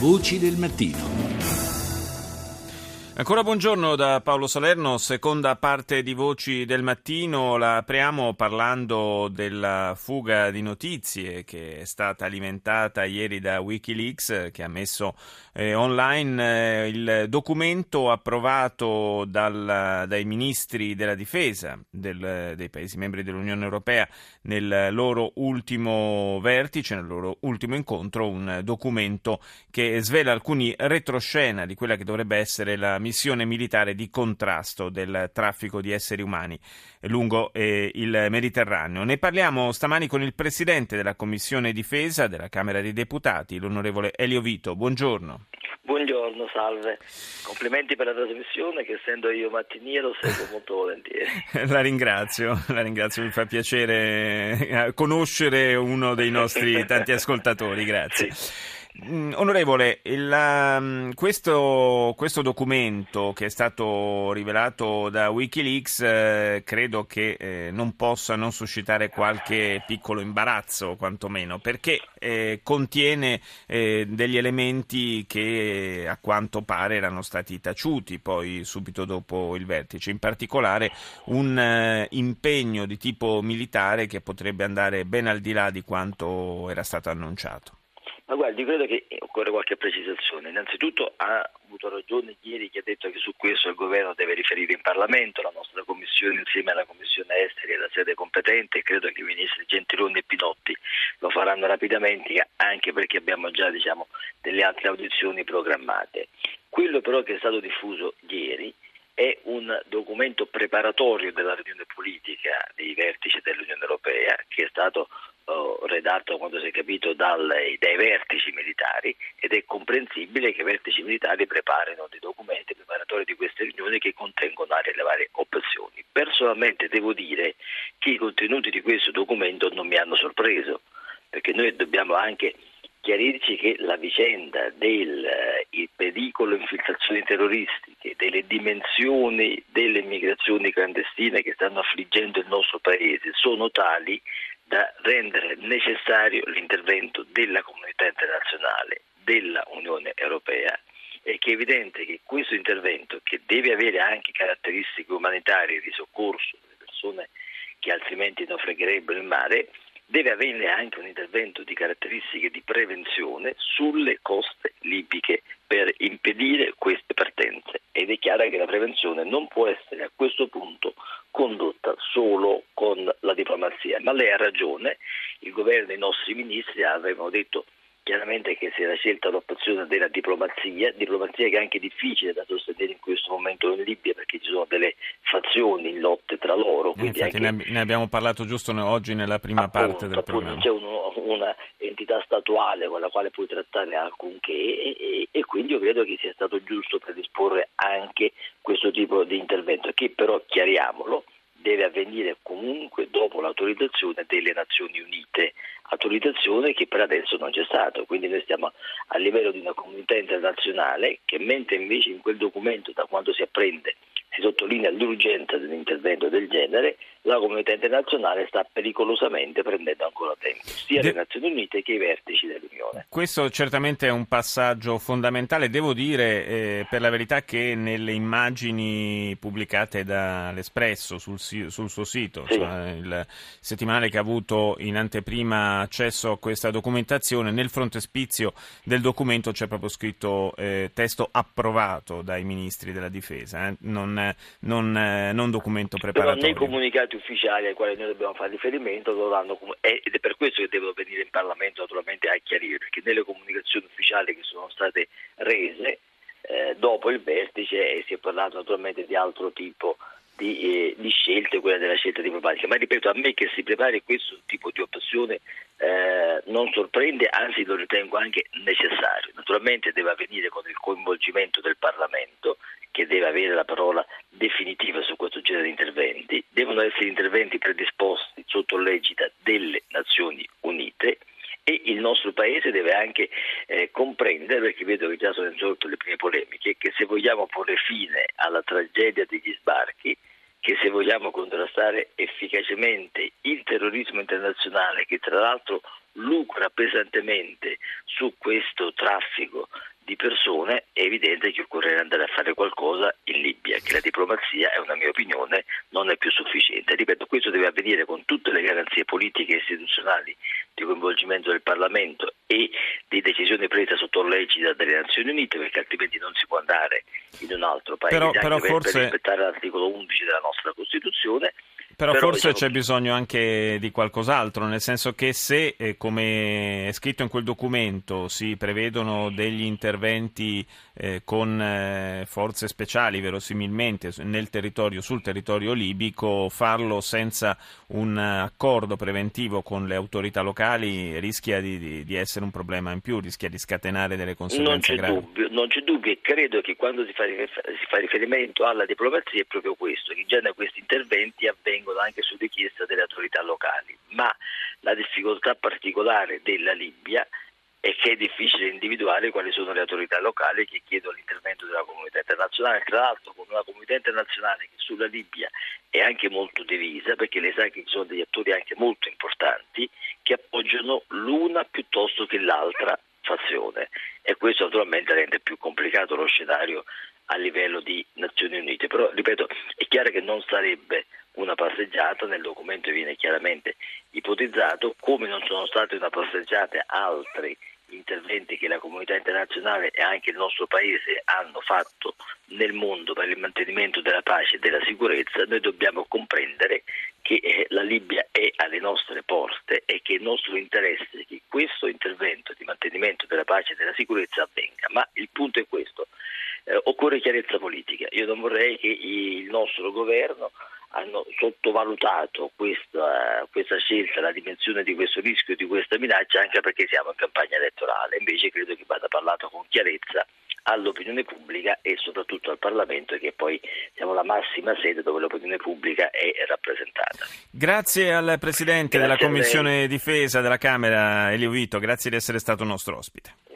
Voci del mattino. Ancora buongiorno da Paolo Salerno, seconda parte di Voci del Mattino, la apriamo parlando della fuga di notizie che è stata alimentata ieri da Wikileaks che ha messo eh, online eh, il documento approvato dal, dai ministri della difesa del, dei Paesi membri dell'Unione Europea nel loro ultimo vertice, nel loro ultimo incontro, un documento che svela alcuni retroscena di quella che dovrebbe essere la missione missione militare di contrasto del traffico di esseri umani lungo eh, il Mediterraneo. Ne parliamo stamani con il presidente della Commissione Difesa della Camera dei Deputati, l'onorevole Elio Vito. Buongiorno. Buongiorno, salve. Complimenti per la trasmissione che essendo io mattiniero seguo molto volentieri. la ringrazio, la ringrazio, mi fa piacere eh, conoscere uno dei nostri tanti ascoltatori, grazie. Sì. Mm, onorevole, il, um, questo, questo, documento che è stato rivelato da Wikileaks eh, credo che eh, non possa non suscitare qualche piccolo imbarazzo, quantomeno, perché eh, contiene eh, degli elementi che a quanto pare erano stati taciuti poi subito dopo il vertice, in particolare un eh, impegno di tipo militare che potrebbe andare ben al di là di quanto era stato annunciato. Ma guardi, credo che occorre qualche precisazione. Innanzitutto ha avuto ragione ieri chi ha detto che su questo il governo deve riferire in Parlamento, la nostra commissione insieme alla commissione esteri è la sede competente e credo che i ministri Gentiloni e Pinotti lo faranno rapidamente anche perché abbiamo già diciamo, delle altre audizioni programmate. Quello però che è stato diffuso ieri è un documento preparatorio della riunione politica dei vertici dell'Unione Europea che è stato redatto, quando si è capito, dal, dai vertici militari ed è comprensibile che i vertici militari preparino dei documenti preparatori di queste riunioni che contengono le varie opzioni. Personalmente devo dire che i contenuti di questo documento non mi hanno sorpreso, perché noi dobbiamo anche chiarirci che la vicenda del eh, pericolo infiltrazioni terroristiche, delle dimensioni delle immigrazioni clandestine che stanno affliggendo il nostro paese sono tali da rendere necessario l'intervento della comunità internazionale, della Unione Europea. E che è evidente che questo intervento, che deve avere anche caratteristiche umanitarie di soccorso delle persone che altrimenti naufragherebbero in mare, deve avere anche un intervento di caratteristiche di prevenzione sulle coste libiche per impedire queste partenze. Ed è chiaro che la prevenzione non può essere a questo punto condotta solo con la diplomazia, ma lei ha ragione, il governo e i nostri ministri avevano detto chiaramente che si era scelta l'opzione della diplomazia, diplomazia che è anche difficile da sostenere in questo momento in Libia perché ci sono delle fazioni in lotte tra loro. Infatti anche... ne abbiamo parlato giusto oggi nella prima appunto, parte del appunto, programma. C'è uno, una entità statuale con la quale puoi trattare alcunché e, e, e quindi io credo che sia stato giusto predisporre anche questo tipo di intervento che però, chiariamolo, deve avvenire comunque dopo l'autorizzazione delle Nazioni Unite, autorizzazione che per adesso non c'è stata, quindi noi stiamo a livello di una comunità internazionale che mentre invece in quel documento da quanto si apprende si sottolinea l'urgenza dell'intervento del genere, la comunità internazionale sta pericolosamente prendendo ancora tempo, sia De... le Nazioni Unite che i vertici dell'Unione. Questo certamente è un passaggio fondamentale. Devo dire eh, per la verità che nelle immagini pubblicate dall'Espresso sul, sul suo sito, sì. cioè il settimanale che ha avuto in anteprima accesso a questa documentazione, nel frontespizio del documento c'è proprio scritto eh, testo approvato dai ministri della difesa, eh? non, non, eh, non, documento preparatorio. Però nei comunicati ufficiali, ai quali noi dobbiamo fare riferimento dovranno, ed è per questo che devono venire in Parlamento naturalmente a chiarire, perché nelle comunicazioni ufficiali che sono state rese eh, dopo il vertice si è parlato naturalmente di altro tipo di, eh, di, scelte, quella della scelta diplomatica. Ma ripeto, a me che si prepari questo tipo di opzione eh, non sorprende, anzi lo ritengo anche necessario. Naturalmente deve avvenire con il coinvolgimento del Parlamento avere la parola definitiva su questo genere di interventi, devono essere interventi predisposti sotto l'egida delle Nazioni Unite e il nostro Paese deve anche eh, comprendere, perché vedo che già sono insorte le prime polemiche, che se vogliamo porre fine alla tragedia degli sbarchi, che se vogliamo contrastare efficacemente il terrorismo internazionale, che tra l'altro lucra pesantemente su questo traffico di persone, è evidente che occorre andare a fare qualcosa in Libia, che la diplomazia, è una mia opinione, non è più sufficiente. Ripeto, questo deve avvenire con tutte le garanzie politiche e istituzionali di coinvolgimento del Parlamento e di decisioni prese sotto l'egida delle Nazioni Unite, perché altrimenti non si può andare in un altro paese però, però per, forse... per rispettare l'articolo 11 della nostra Costituzione però, Però forse diciamo... c'è bisogno anche di qualcos'altro, nel senso che se, eh, come è scritto in quel documento, si prevedono degli interventi eh, con eh, forze speciali, verosimilmente nel territorio, sul territorio libico, farlo senza un accordo preventivo con le autorità locali rischia di, di, di essere un problema in più, rischia di scatenare delle conseguenze non gravi. Dubbio, non c'è dubbio e credo che quando si fa, si fa riferimento alla diplomazia è proprio questo, che in genere questi interventi avvengono avvengono anche su richiesta delle autorità locali, ma la difficoltà particolare della Libia è che è difficile individuare quali sono le autorità locali che chiedono l'intervento della comunità internazionale, tra l'altro con una comunità internazionale che sulla Libia è anche molto divisa, perché lei sa che ci sono degli attori anche molto importanti che appoggiano l'una piuttosto che l'altra fazione. E questo naturalmente rende più complicato lo scenario a livello di Nazioni Unite. Però, ripeto, è chiaro che non sarebbe una passeggiata, nel documento viene chiaramente ipotizzato, come non sono state una passeggiata altri interventi che la comunità internazionale e anche il nostro Paese hanno fatto nel mondo per il mantenimento della pace e della sicurezza, noi dobbiamo comprendere che eh, la Libia è alle nostre porte e che il nostro interesse è che questo intervento di mantenimento della pace e della sicurezza avvenga. Ma il punto è questo, eh, occorre chiarezza politica. Io non vorrei che il nostro governo hanno sottovalutato questa, questa, scelta, la dimensione di questo rischio, di questa minaccia, anche perché siamo in campagna elettorale. Invece credo che vada parlato con chiarezza all'opinione pubblica e soprattutto al Parlamento, che poi siamo la massima sede dove l'opinione pubblica è rappresentata. Grazie al Presidente grazie della Commissione Difesa della Camera, Elio Vito, grazie di essere stato nostro ospite.